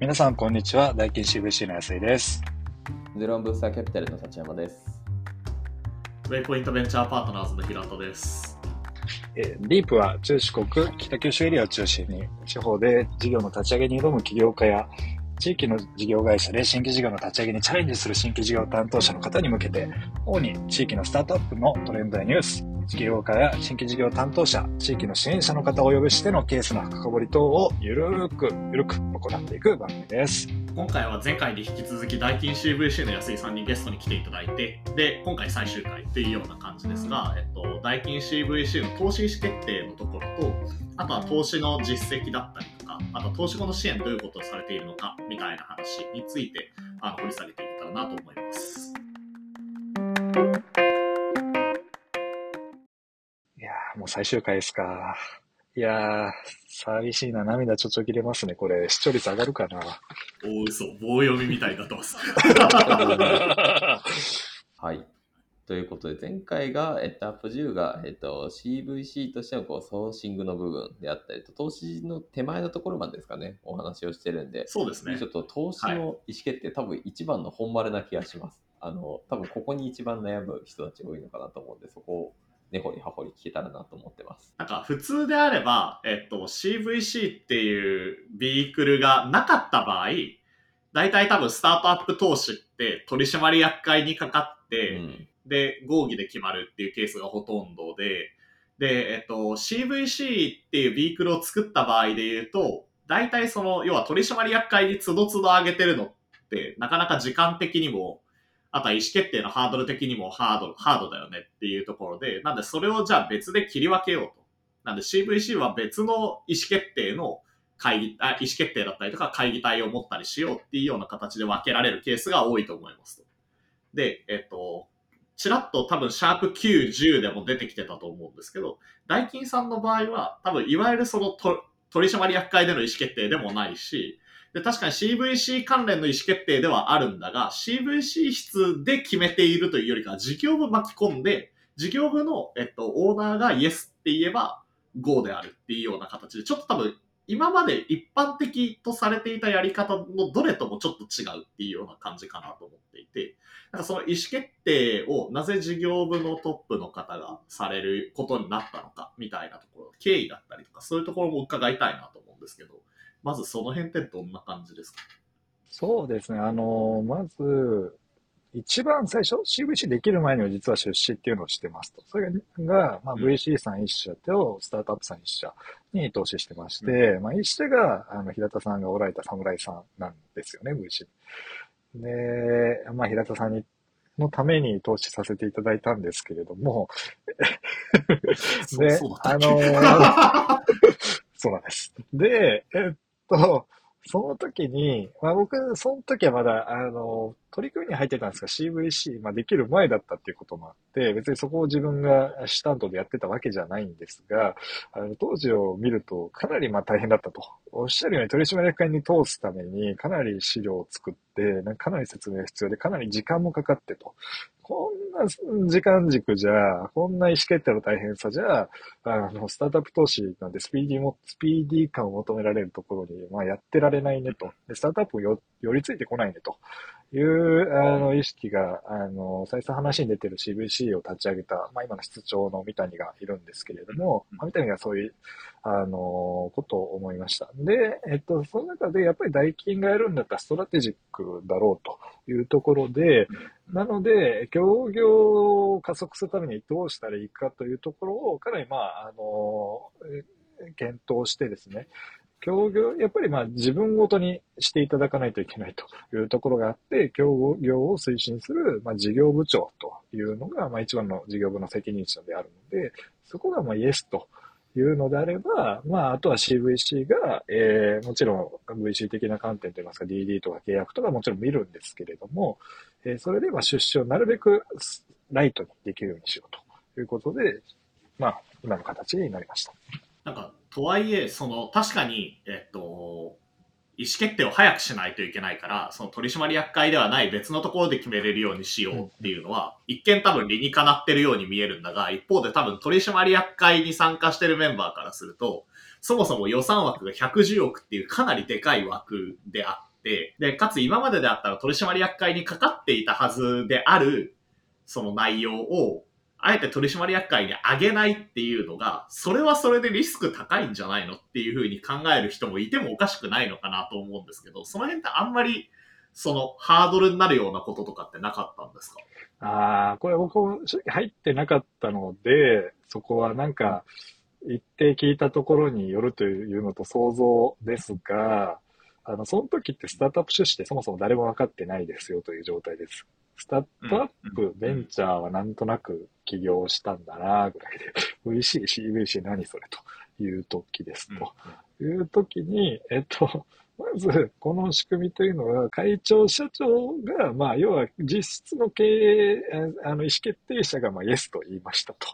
皆さん、こんにちは。大金 CVC の安井です。ゼロンブースターキャピタルの立山です。ウェイポイントベンチャーパートナーズの平田です。えーリープは中四国、北九州エリアを中心に、地方で事業の立ち上げに挑む起業家や、地域の事業会社で新規事業の立ち上げにチャレンジする新規事業担当者の方に向けて、主に地域のスタートアップのトレンドやニュース、事業家や新規事業担当者、地域の支援者の方をお呼びしてのケースの深掘り等をゆるく、ゆるく行っていく番組です。今回は前回に引き続き大金 CVC の安井さんにゲストに来ていただいて、で、今回最終回っていうような感じですが、えっと、大金 CVC の投資意思決定のところと、あとは投資の実績だったりとか、あと投資後の支援どういうことをされているのかみたいな話についてあ掘り下げていけたらなと思います。もう最終回ですか。いやー、寂しいな。涙ちょちょ切れますね。これ、視聴率上がるかな。大嘘、棒読みみたいになってます。はい。ということで、前回が、えっと、アップ10が、えっと、CVC としてのこうソーシングの部分であったりと、投資の手前のところまでですかね、お話をしてるんで、そうですねちょ。っと投資の意思決定、多分一番の本丸な気がします。あの、多分ここに一番悩む人たち多いのかなと思うんで、そこを根掘り葉掘り聞けたらなと思ってます。なんか普通であれば、えっと、CVC っていうビークルがなかった場合、大体多分スタートアップ投資って取締役会にかかって、うん。で、合議で決まるっていうケースがほとんどで、で、えっと、CVC っていうビークルを作った場合で言うと、大体その、要は取締役会につどつど上げてるのって、なかなか時間的にも、あとは意思決定のハードル的にもハード、ハードだよねっていうところで、なんでそれをじゃあ別で切り分けようと。なんで CVC は別の意思決定の会議、あ意思決定だったりとか会議体を持ったりしようっていうような形で分けられるケースが多いと思いますと。で、えっと、ちらっと多分シャープ9、10でも出てきてたと思うんですけど、ダイキンさんの場合は多分いわゆるその取締役会での意思決定でもないし、で確かに CVC 関連の意思決定ではあるんだが、CVC 室で決めているというよりか事業部巻き込んで、事業部の、えっと、オーナーがイエスって言えば GO であるっていうような形で、ちょっと多分今まで一般的とされていたやり方のどれともちょっと違うっていうような感じかなと思っていて、なんかその意思決定をなぜ事業部のトップの方がされることになったのかみたいなところ、経緯だったりとか、そういうところも伺いたいなと思うんですけど、まずその辺ってどんな感じですか？そうですね。あの、まず、一番最初、CVC できる前には実は出資っていうのをしてますと。それが、まあ、うん VC さん一社とスタートアップさん一社に投資してまして、まあ、一社が、あの、平田さんがおられた侍さんなんですよね、VC。で、まあ、平田さんに、のために投資させていただいたんですけれども、であのー そうなんです。で、えっと、その時に、まあ僕、その時はまだ、あの、取り組みに入ってたんですが、CVC、まあできる前だったっていうこともあって、別にそこを自分が主担当でやってたわけじゃないんですが、あの、当時を見るとかなりまあ大変だったと。おっしゃるように取締役会に通すためにかなり資料を作って、かなり説明が必要で、かなり時間もかかってと。こんな時間軸じゃ、こんな意思決定の大変さじゃ、あの、スタートアップ投資なんでスピーディーも、スピーディー感を求められるところに、まあ、やってられないねと。で、スタートアップもよ、寄りついてこないねという、あの、意識が、あの、再三話に出てる CVC を立ち上げた、まあ、今の室長の三谷がいるんですけれども、まあ、三谷がそういう、あの、ことを思いました。で、えっと、その中で、やっぱり代金がやるんだったらストラテジックだろうというところで、なので、協業を加速するためにどうしたらいいかというところを、かなり、まあ、あの、え検討してですね、協業、やっぱりまあ自分ごとにしていただかないといけないというところがあって、協業を推進する、まあ、事業部長というのが、まあ一番の事業部の責任者であるので、そこがまあイエスというのであれば、まああとは CVC が、えー、もちろん VC 的な観点といいますか DD とか契約とかもちろん見るんですけれども、えーそれでまあ出資をなるべくライトにできるようにしようということで、まあ今の形になりました。なんか、とはいえ、その、確かに、えっと、意思決定を早くしないといけないから、その取締役会ではない別のところで決めれるようにしようっていうのは、一見多分理にかなってるように見えるんだが、一方で多分取締役会に参加してるメンバーからすると、そもそも予算枠が110億っていうかなりでかい枠であっって、で、かつ今までであったら取締役会にかかっていたはずである、その内容を、あえて取締役会に上げないっていうのが、それはそれでリスク高いんじゃないのっていうふうに考える人もいてもおかしくないのかなと思うんですけど、その辺ってあんまり、そのハードルになるようなこととかってなかったんですか？ああ、これ僕も入ってなかったので、そこはなんか、一定聞いたところによるというのと想像ですが、あの、その時ってスタートアップ出資ってそもそも誰も分かってないですよという状態です。スタートアップ、ベンチャーはなんとなく起業したんだなぐらいで、VC、CVC 何それという時ですと。いう時に、えっと、まず、この仕組みというのは、会長、社長が、まあ、要は実質の経営、ああの、意思決定者が、まあ、イエスと言いましたと。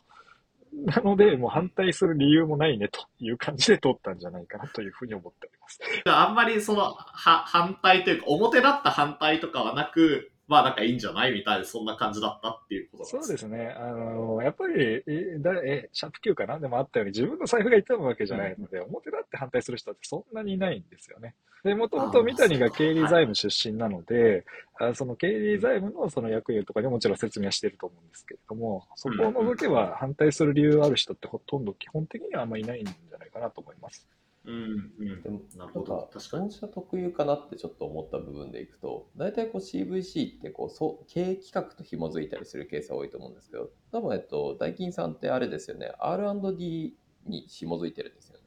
なので、もう反対する理由もないねという感じで通ったんじゃないかなというふうに思っております。あんまりその、は、反対というか、表だった反対とかはなく、まあなんかいいんじゃないみたいな、そんな感じだったっていうことなんそうですね。あの、やっぱり、え、だえシャープ Q かな？でもあったように、自分の財布が痛むわけじゃないので、表だって反対する人ってそんなにいないんですよね。で、もともと三谷が経理財務出身なので、あその経理財務のその役員とかでもちろん説明はしてると思うんですけれども、そこを除けば反対する理由ある人ってほとんど基本的にはあんまりいないんじゃないかなと思います。うん、うん。でもなるほどか。確かに。本社特有かなってちょっと思った部分でいくと大体こう CVC ってこうそう経営企画と紐づいたりするケースが多いと思うんですけど多分えっとダイキンさんってあれですよね R&D に紐づいてるんですよね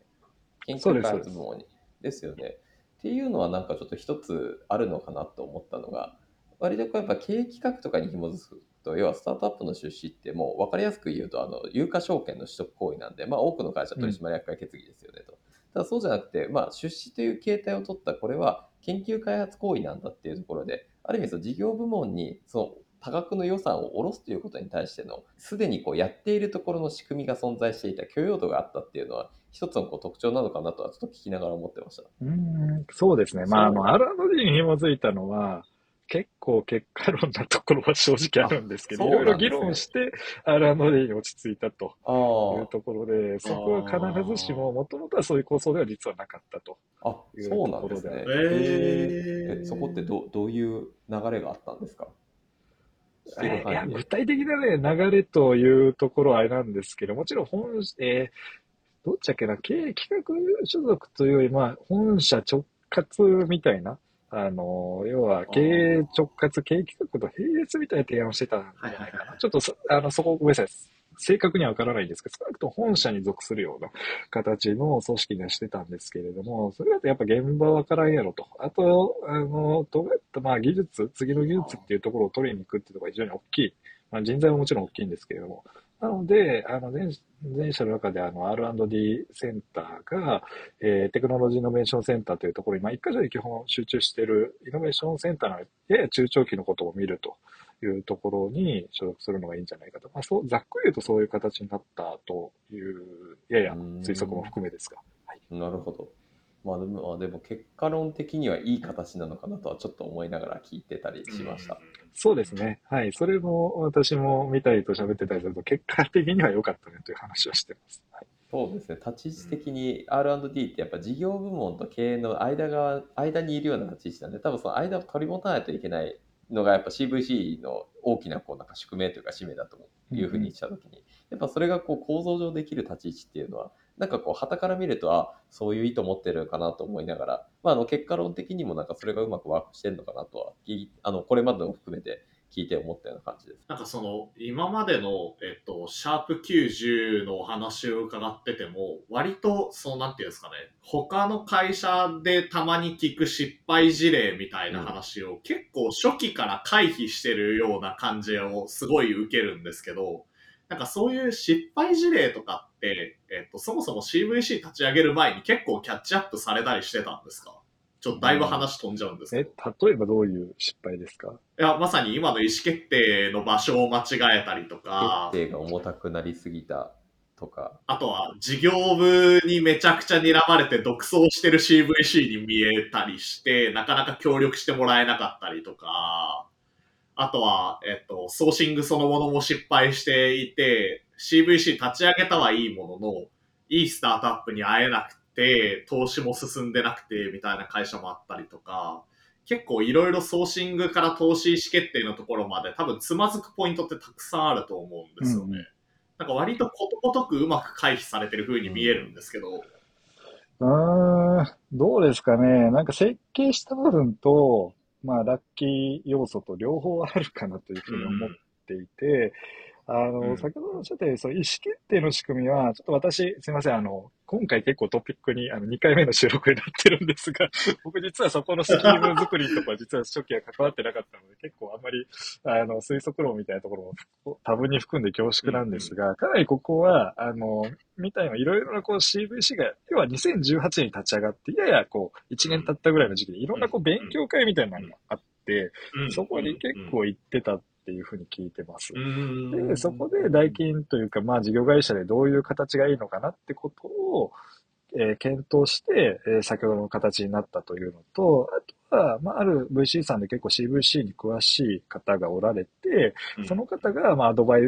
研究開発部門にですよねっていうのはなんかちょっと一つあるのかなと思ったのが割とこうやっぱ経営企画とかに紐づくと要はスタートアップの出資ってもう分かりやすく言うとあの有価証券の取得行為なんで、まあ、多くの会社取締役会決議ですよねと。ただそうじゃなくて、まあ、出資という形態を取ったこれは研究開発行為なんだっていうところである意味その事業部門にその多額の予算を下ろすということに対してのすでにこうやっているところの仕組みが存在していた許容度があったっていうのは一つのこう特徴なのかなとはちょっと聞きながら思ってました。うん、そうですね。まあ、あの、R&D に紐づいたのは、結構結果論なところは正直あるんですけど、あいろいろ議論して R&D に落ち着いたとあいうところで、そこは必ずしも、もともとはそういう構想では実はなかったと。あ、そうなんですね。えそこってどどういう流れがあったんですか？えーいや、具体的なね、流れというところはあれなんですけど、もちろん本、えーどっちだっけな、経営企画所属というより、まあ、本社直轄みたいな、あの、要は経営直轄、経営企画と並列みたいな提案をしてたんじゃないかな。ちょっとそ、あの、そこごめんなさい。正確にはわからないんですけど、少なくとも本社に属するような形の組織にはしてたんですけれども、それだとやっぱ現場わからんやろと。あと、あの、どうやって、まあ技術、次の技術っていうところを取りに行くっていうところが非常に大きい。まあ人材ももちろん大きいんですけれども。なので、あの、前前社の中であの R&D センターが、えーテクノロジーイノベーションセンターというところに、まあ一箇所に基本集中しているイノベーションセンターのやや中長期のことを見るというところに所属するのがいいんじゃないかと。まあそう、ざっくり言うとそういう形になったという、やや推測も含めですが。はい。なるほど。まあでも、まあでも結果論的にはいい形なのかなとはちょっと思いながら聞いてたりしました。そうですね。はい。それも私も見たりと喋ってたりすると、結果的には良かったねという話はしてます。はい。そうですね。立ち位置的に R&D ってやっぱ事業部門と経営の間が、間にいるような立ち位置なんで、多分その間を取り持たないといけないのがやっぱ CVC の大きなこうなんか宿命というか使命だというふうにしたときに、やっぱそれがこう構造上できる立ち位置っていうのは、なんかこう、旗から見ると、あ、そういう意図持ってるかなと思いながら、まあ、あの、結果論的にもなんかそれがうまくワークしてるのかなとは、いあの、これまでの含めて聞いて思ったような感じです。なんかその、今までの、えっと、シャープ90のお話を伺ってても、割と、その、なんていうんですかね、他の会社でたまに聞く失敗事例みたいな話を、結構初期から回避してるような感じをすごい受けるんですけど、なんかそういう失敗事例とかって、えっと、そもそも CVC 立ち上げる前に結構キャッチアップされたりしてたんですか？ちょっとだいぶ話飛んじゃうんですけえ、ど。例えばどういう失敗ですか？いや、まさに今の意思決定の場所を間違えたりとか、決定が重たくなりすぎたとか、あとは事業部にめちゃくちゃ睨まれて独走してる CVC に見えたりして、なかなか協力してもらえなかったりとか、あとは、えっと、ソーシングそのものも失敗していて、CVC 立ち上げたはいいものの、いいスタートアップに会えなくて、投資も進んでなくて、みたいな会社もあったりとか、結構いろいろソーシングから投資意思決定のところまで多分つまずくポイントってたくさんあると思うんですよね。うんなんか割とことごとくうまく回避されてる風に見えるんですけど、うーん、どうですかね。なんか設計した部分と、まあ、ラッキー要素と両方あるかなというふうに思っていて、あの、うん。先ほどおっしゃったように、その意思決定の仕組みは、ちょっと私、すいません、あの、今回結構トピックに、あの、2回目の収録になってるんですが、僕実はそこのスキーム作りとか、実は初期は関わってなかったので、結構あんまり、あの、推測論みたいなところも多分に含んで恐縮なんですが、かなりここは、あの、みたいないろいろなこう CVC が、要は2018年に立ち上がって、ややこう、1年経ったぐらいの時期で、いろんなこう勉強会みたいなのがあって、うん。そこに結構行ってたっていうふうに聞いてます。うん。で、そこで代金というか、まあ事業会社でどういう形がいいのかなってことを、えー検討して、えー先ほどの形になったというのと、あとは、まあ、ある VC さんで結構 CVC に詳しい方がおられて、うん。その方が、まあ、アドバイ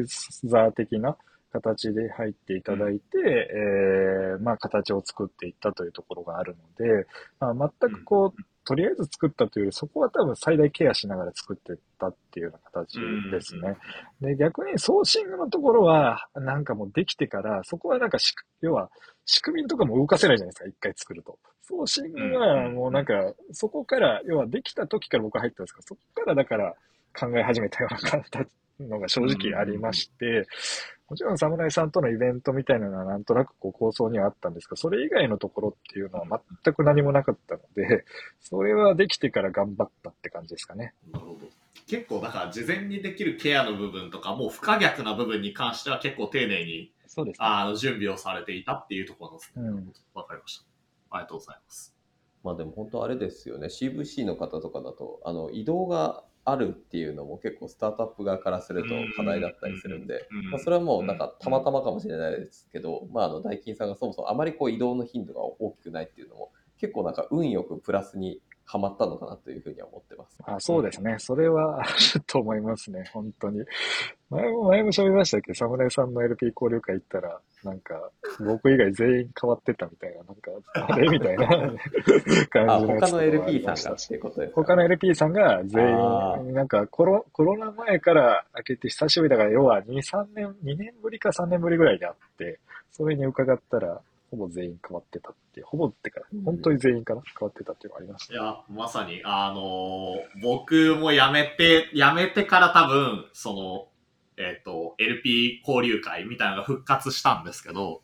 ザー的な形で入っていただいて、えーまあ、形を作っていったというところがあるので、まあ、全くこう、とりあえず作ったというより、そこは多分最大ケアしながら作っていったっていうような形ですね。で、逆にソーシングのところは、なんかもうできてから、そこはなんかし、要は、仕組みとかも動かせないじゃないですか、一回作ると。ソーシングはもうなんか、そこから、要はできた時から僕は入ったんですけど、そこからだから考え始めたような形のが正直ありまして、もちろん侍さんとのイベントみたいなのはなんとなくこう構想にはあったんですが、それ以外のところっていうのは全く何もなかったので、それはできてから頑張ったって感じですかね。なるほど。結構だから事前にできるケアの部分とか、もう不可逆な部分に関しては結構丁寧にそうですね。あの準備をされていたっていうところですね。うんわかりました。ありがとうございます。まあでも本当あれですよね CVC の方とかだとあの移動があるっていうのも結構スタートアップ側からすると課題だったりするんで、まあ、それはもうなんかたまたまかもしれないですけど、まあ、あの大金さんがそもそもあまりこう移動の頻度が大きくないっていうのも結構なんか運よくプラスにはまったのかなというふうには思ってます。あそうですね。それは あると思いますね。本当に。前も、前も喋りましたけ？ど、侍さんの LP 交流会行ったら、なんか、僕以外全員変わってたみたいな、なんか、あれみたいな 感あじの他の LP さんがってことですか？他の LP さんが全あ員、なんかコロ、コロナ前から開けて久しぶりだから、要は2、3年、2年ぶりか3年ぶりぐらいであって、それに伺ったら、ほぼ全員変わってたっていう、ほぼってか、本当に全員かな変わってたっていうのがありましたい。や、まさに、あのー僕も辞めて、辞めてから多分、その、えっ、と、LP 交流会みたいなのが復活したんですけど、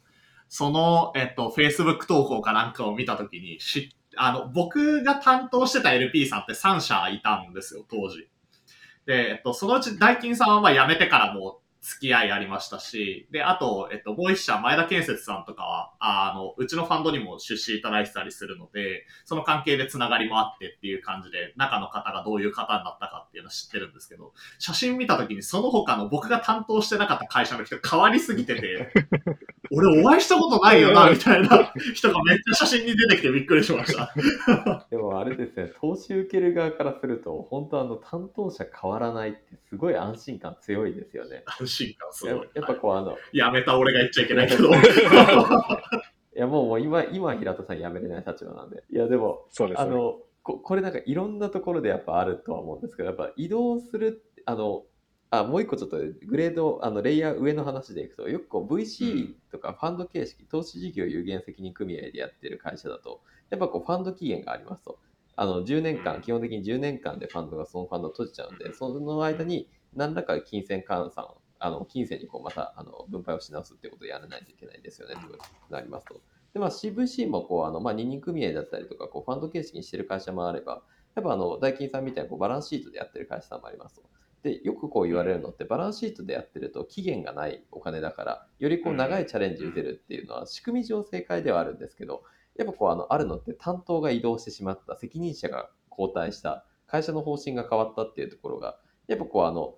その、えっ、と、Facebook 投稿かなんかを見たときに、し、あの、僕が担当してた LP さんって3社いたんですよ、当時。で、えっと、そのうち大金さんはまあ辞めてからも付き合いありましたし、で、あと、えっと、もう一社、前田建設さんとかは、あの、うちのファンドにも出資いただいてたりするので、その関係でつながりもあってっていう感じで、中の方がどういう方になったかっていうのを知ってるんですけど、写真見た時にその他の僕が担当してなかった会社の人変わりすぎてて、俺お会いしたことないよな、みたいな人がめっちゃ写真に出てきてびっくりしました。でもあれですね、投資受ける側からすると、本当あの担当者変わらないってすごい安心感強いですよね。感すごい。ややっぱこうあの、やめた俺が言っちゃいけないけど。いやもうもう今、今平田さん辞めれない立場なんで。いやでも、そうですね。あのここれなんかいろんなところでやっぱあるとは思うんですけどやっぱ移動するあのあもう一個ちょっとグレードあのレイヤー上の話でいくとよくこう VC とかファンド形式、投資事業有限責任組合でやってる会社だとやっぱこうファンド期限がありますとあの10年間基本的に10年間でファンドがそのファンドを閉じちゃうんでその間に何らか金銭換算あの金銭にこうまたあの分配をし直すってことをやらないといけないですよねとなりますと。で、まあ、CVC もこうあの、まあ、二人組合だったりとかこうファンド形式にしてる会社もあれば、やっぱあの大金さんみたいなこうバランスシートでやってる会社さんもありますと。で、よくこう言われるのって、バランスシートでやってると期限がないお金だから、よりこう長いチャレンジ打てるっていうのは仕組み上正解ではあるんですけど、やっぱこうあのあるのって担当が移動してしまった、責任者が交代した、会社の方針が変わったっていうところが、やっぱこうあの、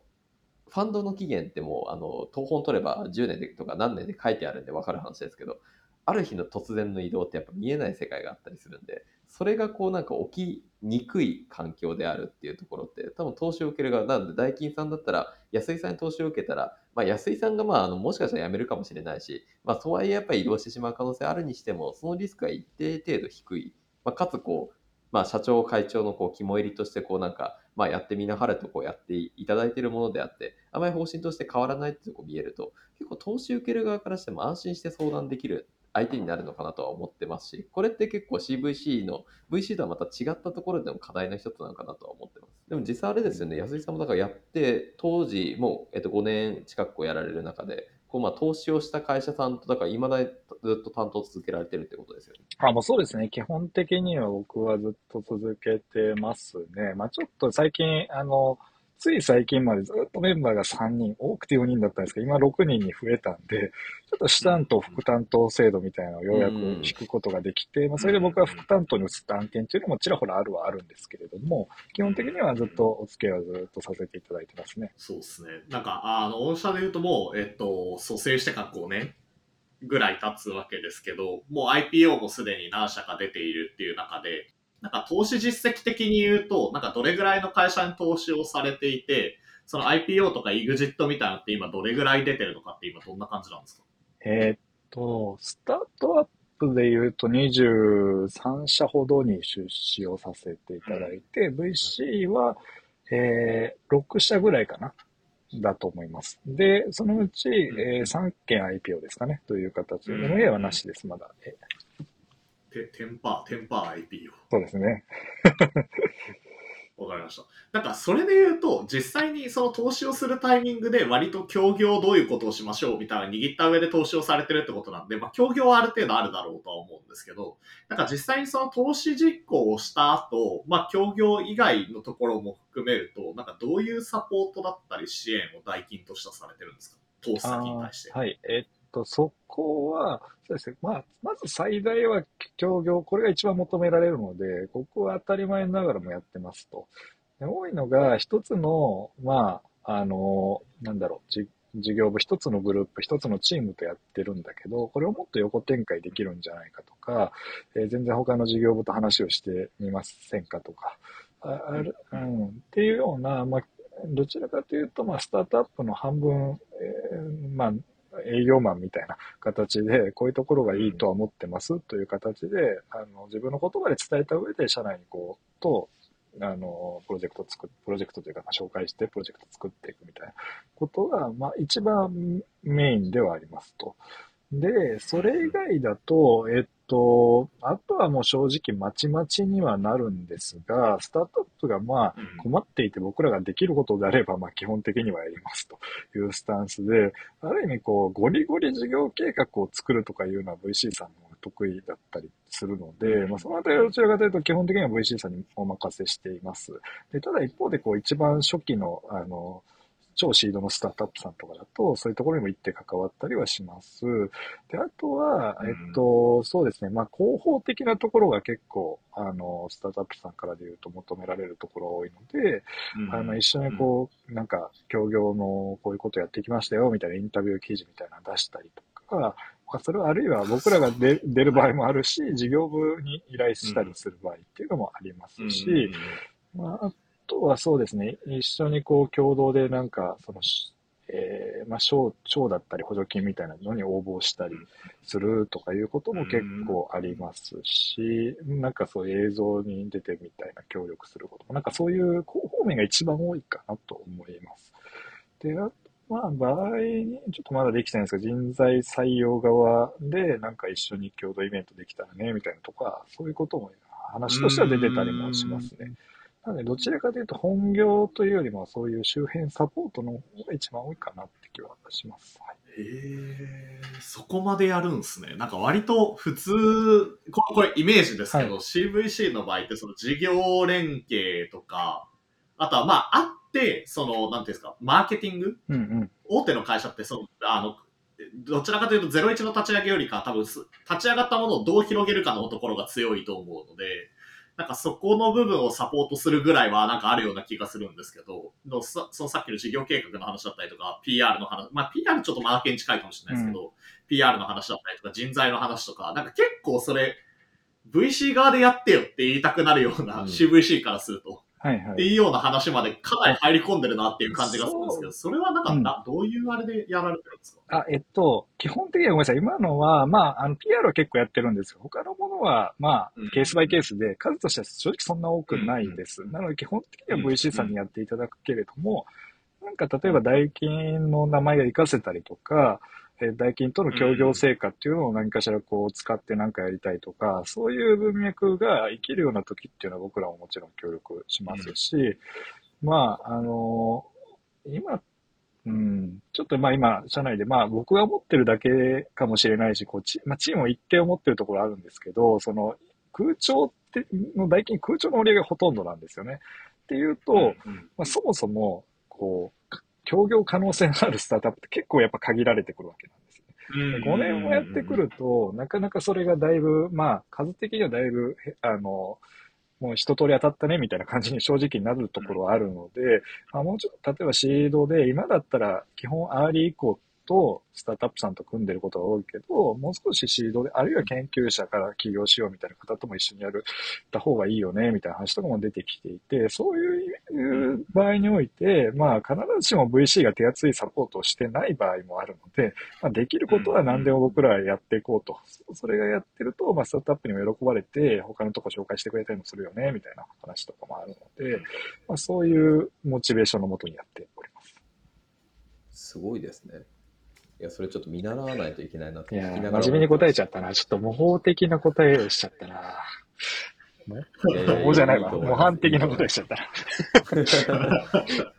ファンドの期限ってもう、あの、東本取れば10年でとか何年で書いてあるんで分かる話ですけど、ある日の突然の移動ってやっぱ見えない世界があったりするんで、それがこうなんか起きにくい環境であるっていうところって、多分投資を受ける側、なので大金さんだったら、安井さんに投資を受けたら、まあ、安井さんがまああのもしかしたら辞めるかもしれないし、まあ、とはいえやっぱり移動してしまう可能性あるにしても、そのリスクは一定程度低い。まあ、かつこう、まあ、社長会長のこう肝入りとしてこうなんか、まあ、やってみなはれとこうやっていただいているものであってあまり方針として変わらないってこう見えると結構投資受ける側からしても安心して相談できる相手になるのかなとは思ってますし、これって結構 CVC の VC とはまた違ったところでも課題の一つなのかなとは思ってます。でも実際あれですよね、安井さんもだからやって、当時もう、えっと、5年近くやられる中で、こうまあ投資をした会社さんと、だから未だずっと担当続けられてるってことですよね。あ、もうそうですね。基本的には僕はずっと続けてますね。まあちょっと最近、あの、つい最近までずっとメンバーが3人、多くて4人だったんですけど、今6人に増えたんで、ちょっと主担当、副担当制度みたいなのをようやく引くことができて、まあ、それで僕は副担当に移った案件っていうのもちらほらあるはあるんですけれども、基本的にはずっとお付き合いはずっとさせていただいてますね。そうですね。なんか、あの、御社で言うともう、えっと、蘇生してから5年ぐらい経つわけですけど、もう IPO もすでに何社か出ているっていう中で、なんか投資実績的に言うと、なんかどれぐらいの会社に投資をされていて、その IPO とか EXIT みたいなのって今どれぐらい出てるのかって今どんな感じなんですか？えー、っと、スタートアップで言うと23社ほどに出資をさせていただいて、うん、VC は、えー、6社ぐらいかな。だと思います。で、そのうち、えー、3件 IPO ですかね、という形で、MA はなしです、まだ。テテンパー、テンパー IPO。そうですね。わかりました。なんか、それで言うと、実際にその投資をするタイミングで割と協業どういうことをしましょうみたいな握った上で投資をされてるってことなんで、まあ、協業はある程度あるだろうとは思うんですけど、なんか実際にその投資実行をした後、まあ、協業以外のところも含めると、なんかどういうサポートだったり支援を代金としてされてるんですか？投資先に対して。はい。えっと、そこは、そうですね。まあ、まず最大は協業、これが一番求められるので、ここは当たり前ながらもやってますと。多いのが、一つの、まあ、あの、なんだろう、事業部一つのグループ、一つのチームとやってるんだけど、これをもっと横展開できるんじゃないかとか、えー、全然他の事業部と話をしてみませんかとか、あある、うん、っていうような、まあ、どちらかというと、まあ、スタートアップの半分、えー、まあ、営業マンみたいな形で、こういうところがいいとは思ってますという形で、あの、自分の言葉で伝えた上で、社内にこう、と、あの、プロジェクト作っ、プロジェクトというか、紹介してプロジェクト作っていくみたいなことが、まあ、一番メインではありますと。で、それ以外だと、えっと、あとはもう正直まちまちにはなるんですが、スタートアップがまあ困っていて僕らができることであれば、まあ基本的にはやりますというスタンスで、ある意味こう、ゴリゴリ事業計画を作るとかいうのは VC さんの得意だったりするので、まあそのあたりはどちらかというと基本的には VC さんにお任せしています。で、ただ一方でこう一番初期の、あの、超シードのスタートアップさんとかだと、そういうところにも行って関わったりはします。で、あとは、えっと、そうですね、まあ、広報的なところが結構、あの、スタートアップさんからで言うと求められるところが多いので、あの、一緒にこう、なんか、協業のこういうことやってきましたよ、みたいなインタビュー記事みたいなの出したりとか、それはあるいは僕らが出 出る場合もあるし、事業部に依頼したりする場合っていうのもありますし、まあ、とはそうですね、一緒にこう共同でなんか、その、えー、まあ、賞、賞だったり補助金みたいなのに応募したりするとかいうことも結構ありますし、なんかそう映像に出てみたいな協力することも、なんかそういう広報面が一番多いかなと思います。で、あとまあ、場合に、ちょっとまだできてないんですけど、人材採用側で、なんか一緒に共同イベントできたらね、みたいなとか、そういうことも話としては出てたりもしますね。なので、どちらかというと本業というよりも、そういう周辺サポートの方が一番多いかなって気はします。はい、へえ、そこまでやるんですね。なんか割と普通、これこれイメージですけど、はい、CVC の場合ってその事業連携とか、あとはまあ、あって、その、なんていうんですか、マーケティング、うんうん、大手の会社ってその、あの、どちらかというと01の立ち上げよりか多分立ち上がったものをどう広げるかのところが強いと思うので、なんかそこの部分をサポートするぐらいはなんかあるような気がするんですけど、のそのさっきの事業計画の話だったりとか、PR の話、まあ PR ちょっとマーケに近いかもしれないですけど、うん、PR の話だったりとか、人材の話とか、なんか結構それ、VC 側でやってよって言いたくなるような、CVC からすると、はいはい。っていうような話までかなり入り込んでるなっていう感じがするんですけど、それはなんか、うんなどういうあれでやられてるんですか？あ、えっと、基本的にはごめんなさい。今のは、まあ、あの、PR は結構やってるんですよ。他のものは、まうんあ、ケースバイケースで、数としては正直そんな多くないです。うんなので、基本的には VC さんにやっていただくけれども、なんか、例えば、代金の名前が活かせたりとか、えー代金との協業成果っていうのを何かしらこう使って何かやりたいとか、そういう文脈が生きるような時っていうのは僕らももちろん協力しますし、まあ、あの今、うん、ちょっとまあ今、社内でまあ僕が思ってるだけかもしれないし、こうチ,、まあ、チームを一定思ってるところあるんですけど、その空調って、の代金空調の売り上げがほとんどなんですよね。っていうと、うんまあ、そもそも、こう、協業可能性のあるスタートアップって結構やっぱ限られてくるわけなんですよね。で5年もやってくると、なかなかそれがだいぶ、まあ、数的にはだいぶ、へあの、もう一通り当たったねみたいな感じに正直になるところはあるので、まあ、もうちょっと例えばシードで、今だったら基本アーリー以降とスタートアップさんと組んでることが多いけど、もう少しシードで、あるいは研究者から起業しようみたいな方とも一緒にやる、た方がいいよねみたいな話とかも出てきていて、そういう場合において、まあ必ずしも VC が手厚いサポートをしてない場合もあるので、まあ、できることは何でも僕らはやっていこうと。それがやってると、まあ、スタートアップにも喜ばれて、他のとこ紹介してくれたりもするよね、みたいな話とかもあるので、まあ、そういうモチベーションのもとにやっております。すごいですね。いや、それちょっと見習わないといけないなっていやー聞きながら。真面目に答えちゃったな。ちょっと模倣的な答えをしちゃったな。模倣じゃないわ。いいと思います模範的な答えしちゃったな。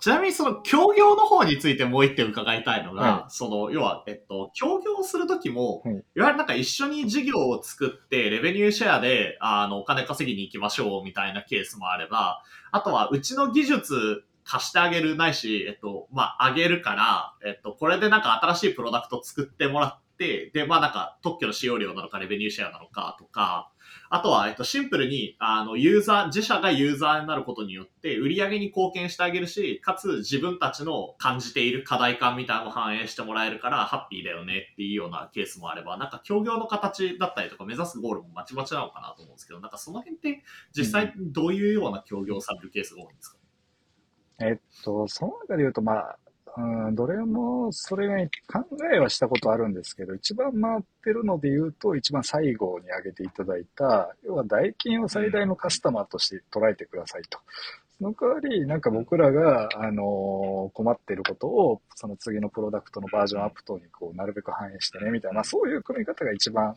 ちなみにその協業の方についてもう一点伺いたいのが、はその、要は、えっと、協業するときも、はいい、わゆるなんか一緒に事業を作って、レベニューシェアで、あの、お金稼ぎに行きましょうみたいなケースもあれば、あとは、うちの技術貸してあげるないし、えっと、まあ、あげるから、えっと、これでなんか新しいプロダクト作ってもらって、で、まあなんか特許の使用料なのか、レベニューシェアなのかとか、あとは、えっと、シンプルに、あの、ユーザー、自社がユーザーになることによって、売り上げに貢献してあげるし、かつ自分たちの感じている課題感みたいなのを反映してもらえるから、ハッピーだよねっていうようなケースもあれば、なんか協業の形だったりとか、目指すゴールもまちまちなのかなと思うんですけど、なんかその辺って、実際どういうような協業をされるケースが多いんですか、えっと、その中で言うと、まあ、うん、どれもそれが考えはしたことあるんですけど、一番回ってるので言うと、一番最後に挙げていただいた、要は代金を最大のカスタマーとして捉えてくださいと。その代わり、なんか僕らが、あの困っていることを、その次のプロダクトのバージョンアップ等にこう、なるべく反映してね、みたいな、まあそういう組み方が一番、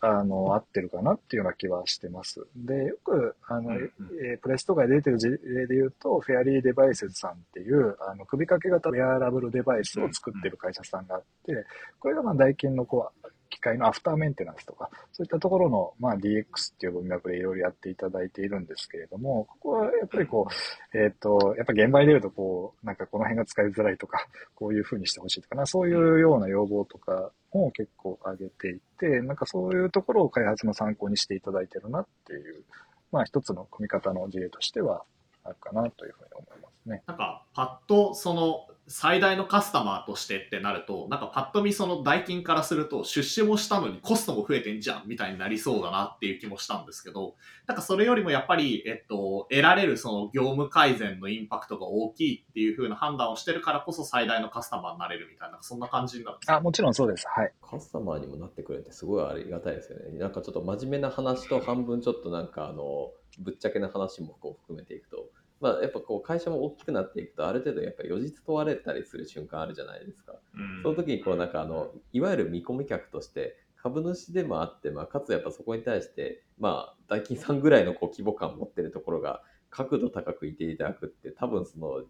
あの、合ってるかなっていうような気はしてます。で、よく、あの、うえープレスとかで出てる事例で言うと、フェアリーデバイスさんっていう、あの、首掛け型ウェアラブルデバイスを作ってる会社さんがあって、これがまあ、代金のこう、機械のアフターメンテナンスとか、そういったところの、まあ、DX っていう文脈でいろいろやっていただいているんですけれども、ここはやっぱりこう、えっ、と、やっぱ現場に出るとこう、なんかこの辺が使いづらいとか、こういう風にしてほしいとかな、そういうような要望とかも結構上げていて、なんかそういうところを開発の参考にしていただいてるなっていう、まあ一つの組み方の事例としてはあるかなというふうに思います。ね。なんか、パッと、その、最大のカスタマーとしてってなると、なんかパッと見その代金からすると、出資もしたのにコストも増えてんじゃんみたいになりそうだなっていう気もしたんですけど、なんかそれよりもやっぱり、えっと、得られるその業務改善のインパクトが大きいっていう風な判断をしてるからこそ最大のカスタマーになれるみたいな、そんな感じになるんですかあ、もちろんそうです。はい。カスタマーにもなってくれてすごいありがたいですよね。なんかちょっと真面目な話と半分ちょっとなんかあのぶっちゃけな話もこう含めていくと、まあやっぱこう会社も大きくなっていくとある程度やっぱり余実問われたりする瞬間あるじゃないですか。うんその時にこうなんかあのいわゆる見込み客として株主でもあって、まあ、かつやっぱそこに対してまあ大金さんぐらいのこう規模感を持ってるところが角度高くいていただくって多分その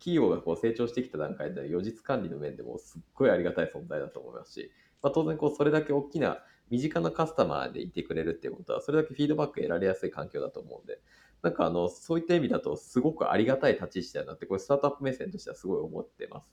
企業がこう成長してきた段階で余実管理の面でもすっごいありがたい存在だと思いますし、まあ、当然こうそれだけ大きな身近なカスタマーでいてくれるっていうことはそれだけフィードバック得られやすい環境だと思うんでなんかあのそういった意味だとすごくありがたい立ち位置だなってこれスタートアップ目線としてはすごい思ってます。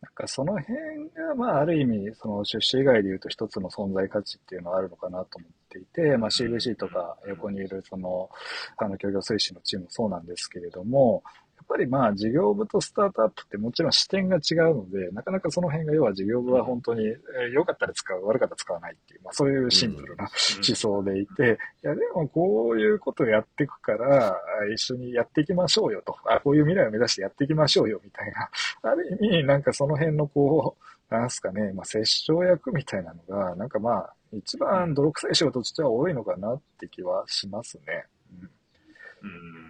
なんかその辺が、まあ、ある意味、その出資以外で言うと一つの存在価値っていうのはあるのかなと思っていて、まあ、CVC とか横にいるその、あの、協業推進のチームもそうなんですけれども、ぱりまあ事業部とスタートアップってもちろん視点が違うので、なかなかその辺が要は事業部は本当に、えー良かったら使う、悪かったら使わないっていう、まあそういうシンプルな思想でいて、いやでもこういうことをやっていくから、あ一緒にやっていきましょうよと、あこういう未来を目指してやっていきましょうよみたいな、ある意味なんかその辺のこう、なんすかね、まあ折衝役みたいなのが、なんかまあ一番泥臭い仕事としては多いのかなって気はしますね。うん。うん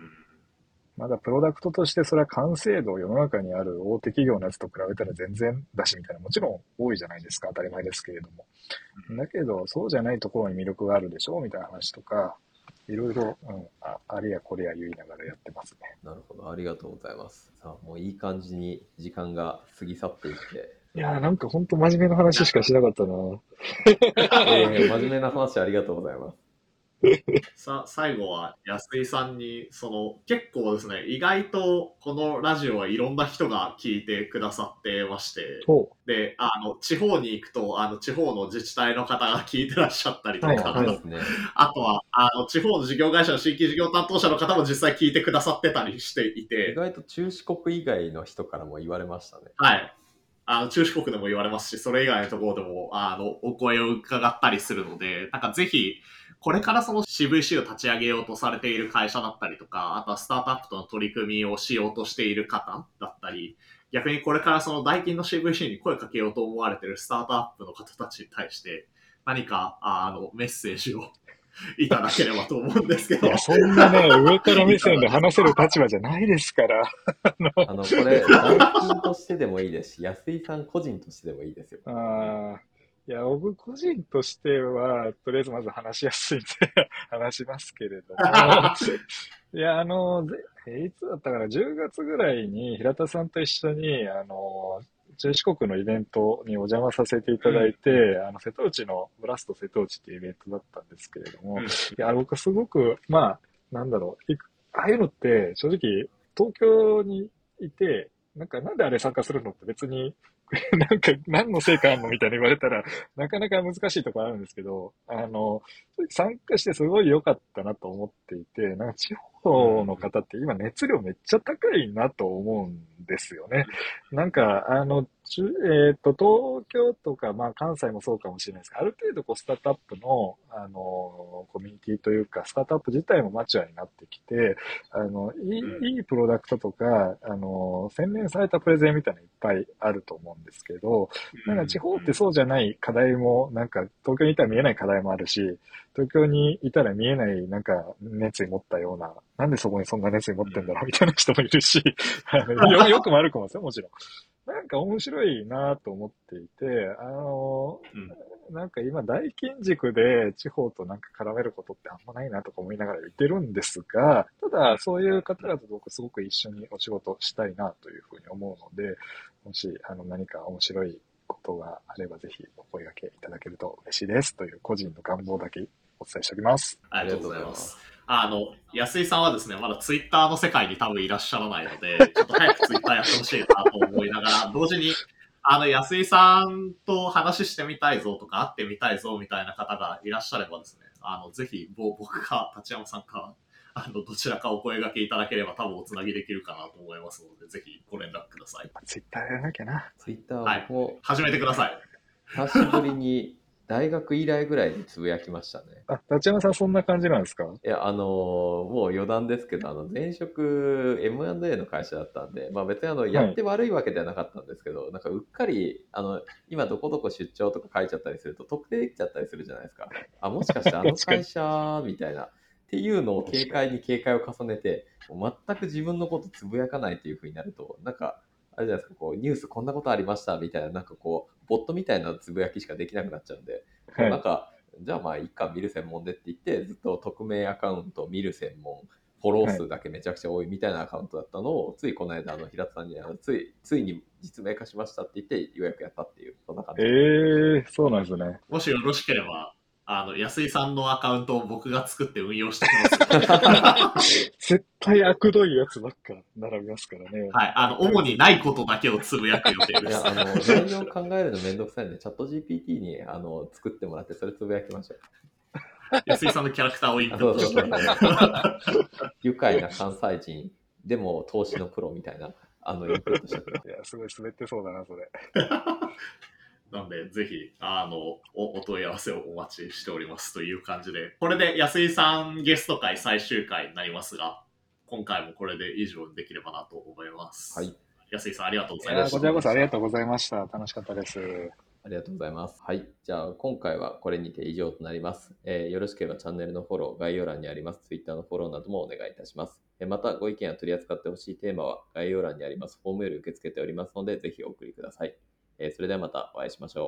まだプロダクトとしてそれは完成度、世の中にある大手企業のやつと比べたら全然だしみたいな、もちろん多いじゃないですか、当たり前ですけれども。だけど、そうじゃないところに魅力があるでしょうみたいな話とか、いろいろ、うん、ああれやこれや言いながらやってますね。なるほど、ありがとうございます。さあ、もういい感じに時間が過ぎ去っていって、いやーなんかほんと真面目な話しかしなかったな えー真面目な話ありがとうございます。さ最後は安井さんにその結構ですね意外とこのラジオはいろんな人が聞いてくださってましてそであの地方に行くとあの地方の自治体の方が聞いてらっしゃったりとか、はいね。あとはあの地方の事業会社の新規事業担当者の方も実際聞いてくださってたりしてい意て、外と中四国以外の人からも言われましたね。はい。あの、中四国でも言われますし、それ以外のところでも、あの、お声を伺ったりするので、なんかぜひ、これからその CVC を立ち上げようとされている会社だったりとか、あとはスタートアップとの取り組みをしようとしている方だったり、逆にこれからその大金の CVC に声かけようと思われているスタートアップの方たちに対して、何か、あの、メッセージを いただければと思うんですけどや、、そんなね、上から目線で話せる立場じゃないですから。あの、これ、大金としてでもいいですし、安井さん個人としてでもいいですよ。ああ、いや、僕個人としては、とりあえずまず話しやすいんで 話しますけれども。いや、あの、ぜえいつだったかな、10月ぐらいに平田さんと一緒に、あの、中四国のイベントにお邪魔させていただいて、あの、瀬戸内のブラスト瀬戸内っていうイベントだったんですけれども、うん。いや、僕すごく、まあ、なんだろう、ああいうのって正直、東京にいて、なんかなんであれ参加するのって別に、なんか何の成果あんのみたいに言われたら、なかなか難しいところあるんですけど、あの、参加してすごい良かったなと思っていて、なんか地方の方って今熱量めっちゃ高いなと思うんですよね。なんか、あの、えっ、と、東京とか、まあ関西もそうかもしれないですけど、ある程度こうスタートアップの、あの、コミュニティというか、スタートアップ自体もマチュアになってきて、あの、いい、うんいいプロダクトとか、あの、洗練されたプレゼンみたいなのいっぱいあると思うんですけど、なんか地方ってそうじゃない課題も、なんか東京にいたら見えない課題もあるし、東京にいたら見えないなんか熱意持ったような、なんでそこにそんな熱意持ってんだろうみたいな人もいるし、あのよよくも悪くもですよ、もちろん。なんか面白いなと思っていて、あの、なんか今大金軸で地方となんか絡めることってあんまないなとか思いながら言ってるんですが、ただそういう方々と僕すごく一緒にお仕事したいなというふうに思うので、もしあの何か面白いことがあればぜひお声掛けいただけると嬉しいですという個人の願望だけお伝えしておきます。ありがとうございます。あの、安井さんはですね、まだツイッターの世界に多分いらっしゃらないので、ちょっと早くツイッターやってほしいなと思いながら、同時に、あの、安井さんと話してみたいぞとか、会ってみたいぞみたいな方がいらっしゃればですね、あの、ぜひ、ぼ僕か、立山さんか、あの、どちらかお声掛けいただければ多分おつなぎできるかなと思いますので、ぜひご連絡ください。ツイッターやらなきゃな。ツイッターはい始めてください。久しぶりに 大学以来ぐらいにつぶやきましたね。あ、立山さんそんな感じなんですか？いや、あのーもう余談ですけど、あの、前職 M&A の会社だったんで、まあ別にあの、やって悪いわけではなかったんですけど、なんかうっかり、あの、今どこどこ出張とか書いちゃったりすると特定できちゃったりするじゃないですか。あ、もしかしてあの 会社みたいな。っていうのを警戒に警戒を重ねて、全く自分のことつぶやかないっていう風になると、なんか、あれじゃないですか、こう、ニュースこんなことありましたみたいな、なんかこう、ボットみたいなつぶやきしかできなくなっちゃうんで、はいなんか、じゃあまあ、いっか、見る専門でって言って、ずっと匿名アカウント、見る専門、フォロー数だけめちゃくちゃ多いみたいなアカウントだったのを、ついこの間、あの平田さんにあのつい、ついに実名化しましたって言って、ようやくやったっていう、そんな感じ。ええー、そうなんですね。もしよろしければ、あの、安井さんのアカウントを僕が作って運用してきます。絶対悪どいやつばっか並びますからね。はい。あの、主にないことだけをつぶやく予定でいや、す。あの、内容考えるのめんどくさいんで、チャット GPT にあの作ってもらって、それつぶやきましょう。安井さんのキャラクターをインあプットしてそうそうそう。愉快な関西人でも投資のプロみたいな、あの、インプットして。いや、すごい滑ってそうだな、それ。なんで、ぜひ、あの、おお問い合わせをお待ちしておりますという感じで、これで安井さんゲスト会最終回になりますが、今回もこれで以上にできればなと思います。はい。安井さん、ありがとうございました。こちらこそありがとうございました。楽しかったです。ありがとうございます。はい。じゃあ、今回はこれにて以上となります。えーよろしければチャンネルのフォロー、概要欄にあります Twitter のフォローなどもお願いいたします。えーまた、ご意見や取り扱ってほしいテーマは概要欄にありますフォームより受け付けておりますので、ぜひお送りください。えーそれではまたお会いしましょう。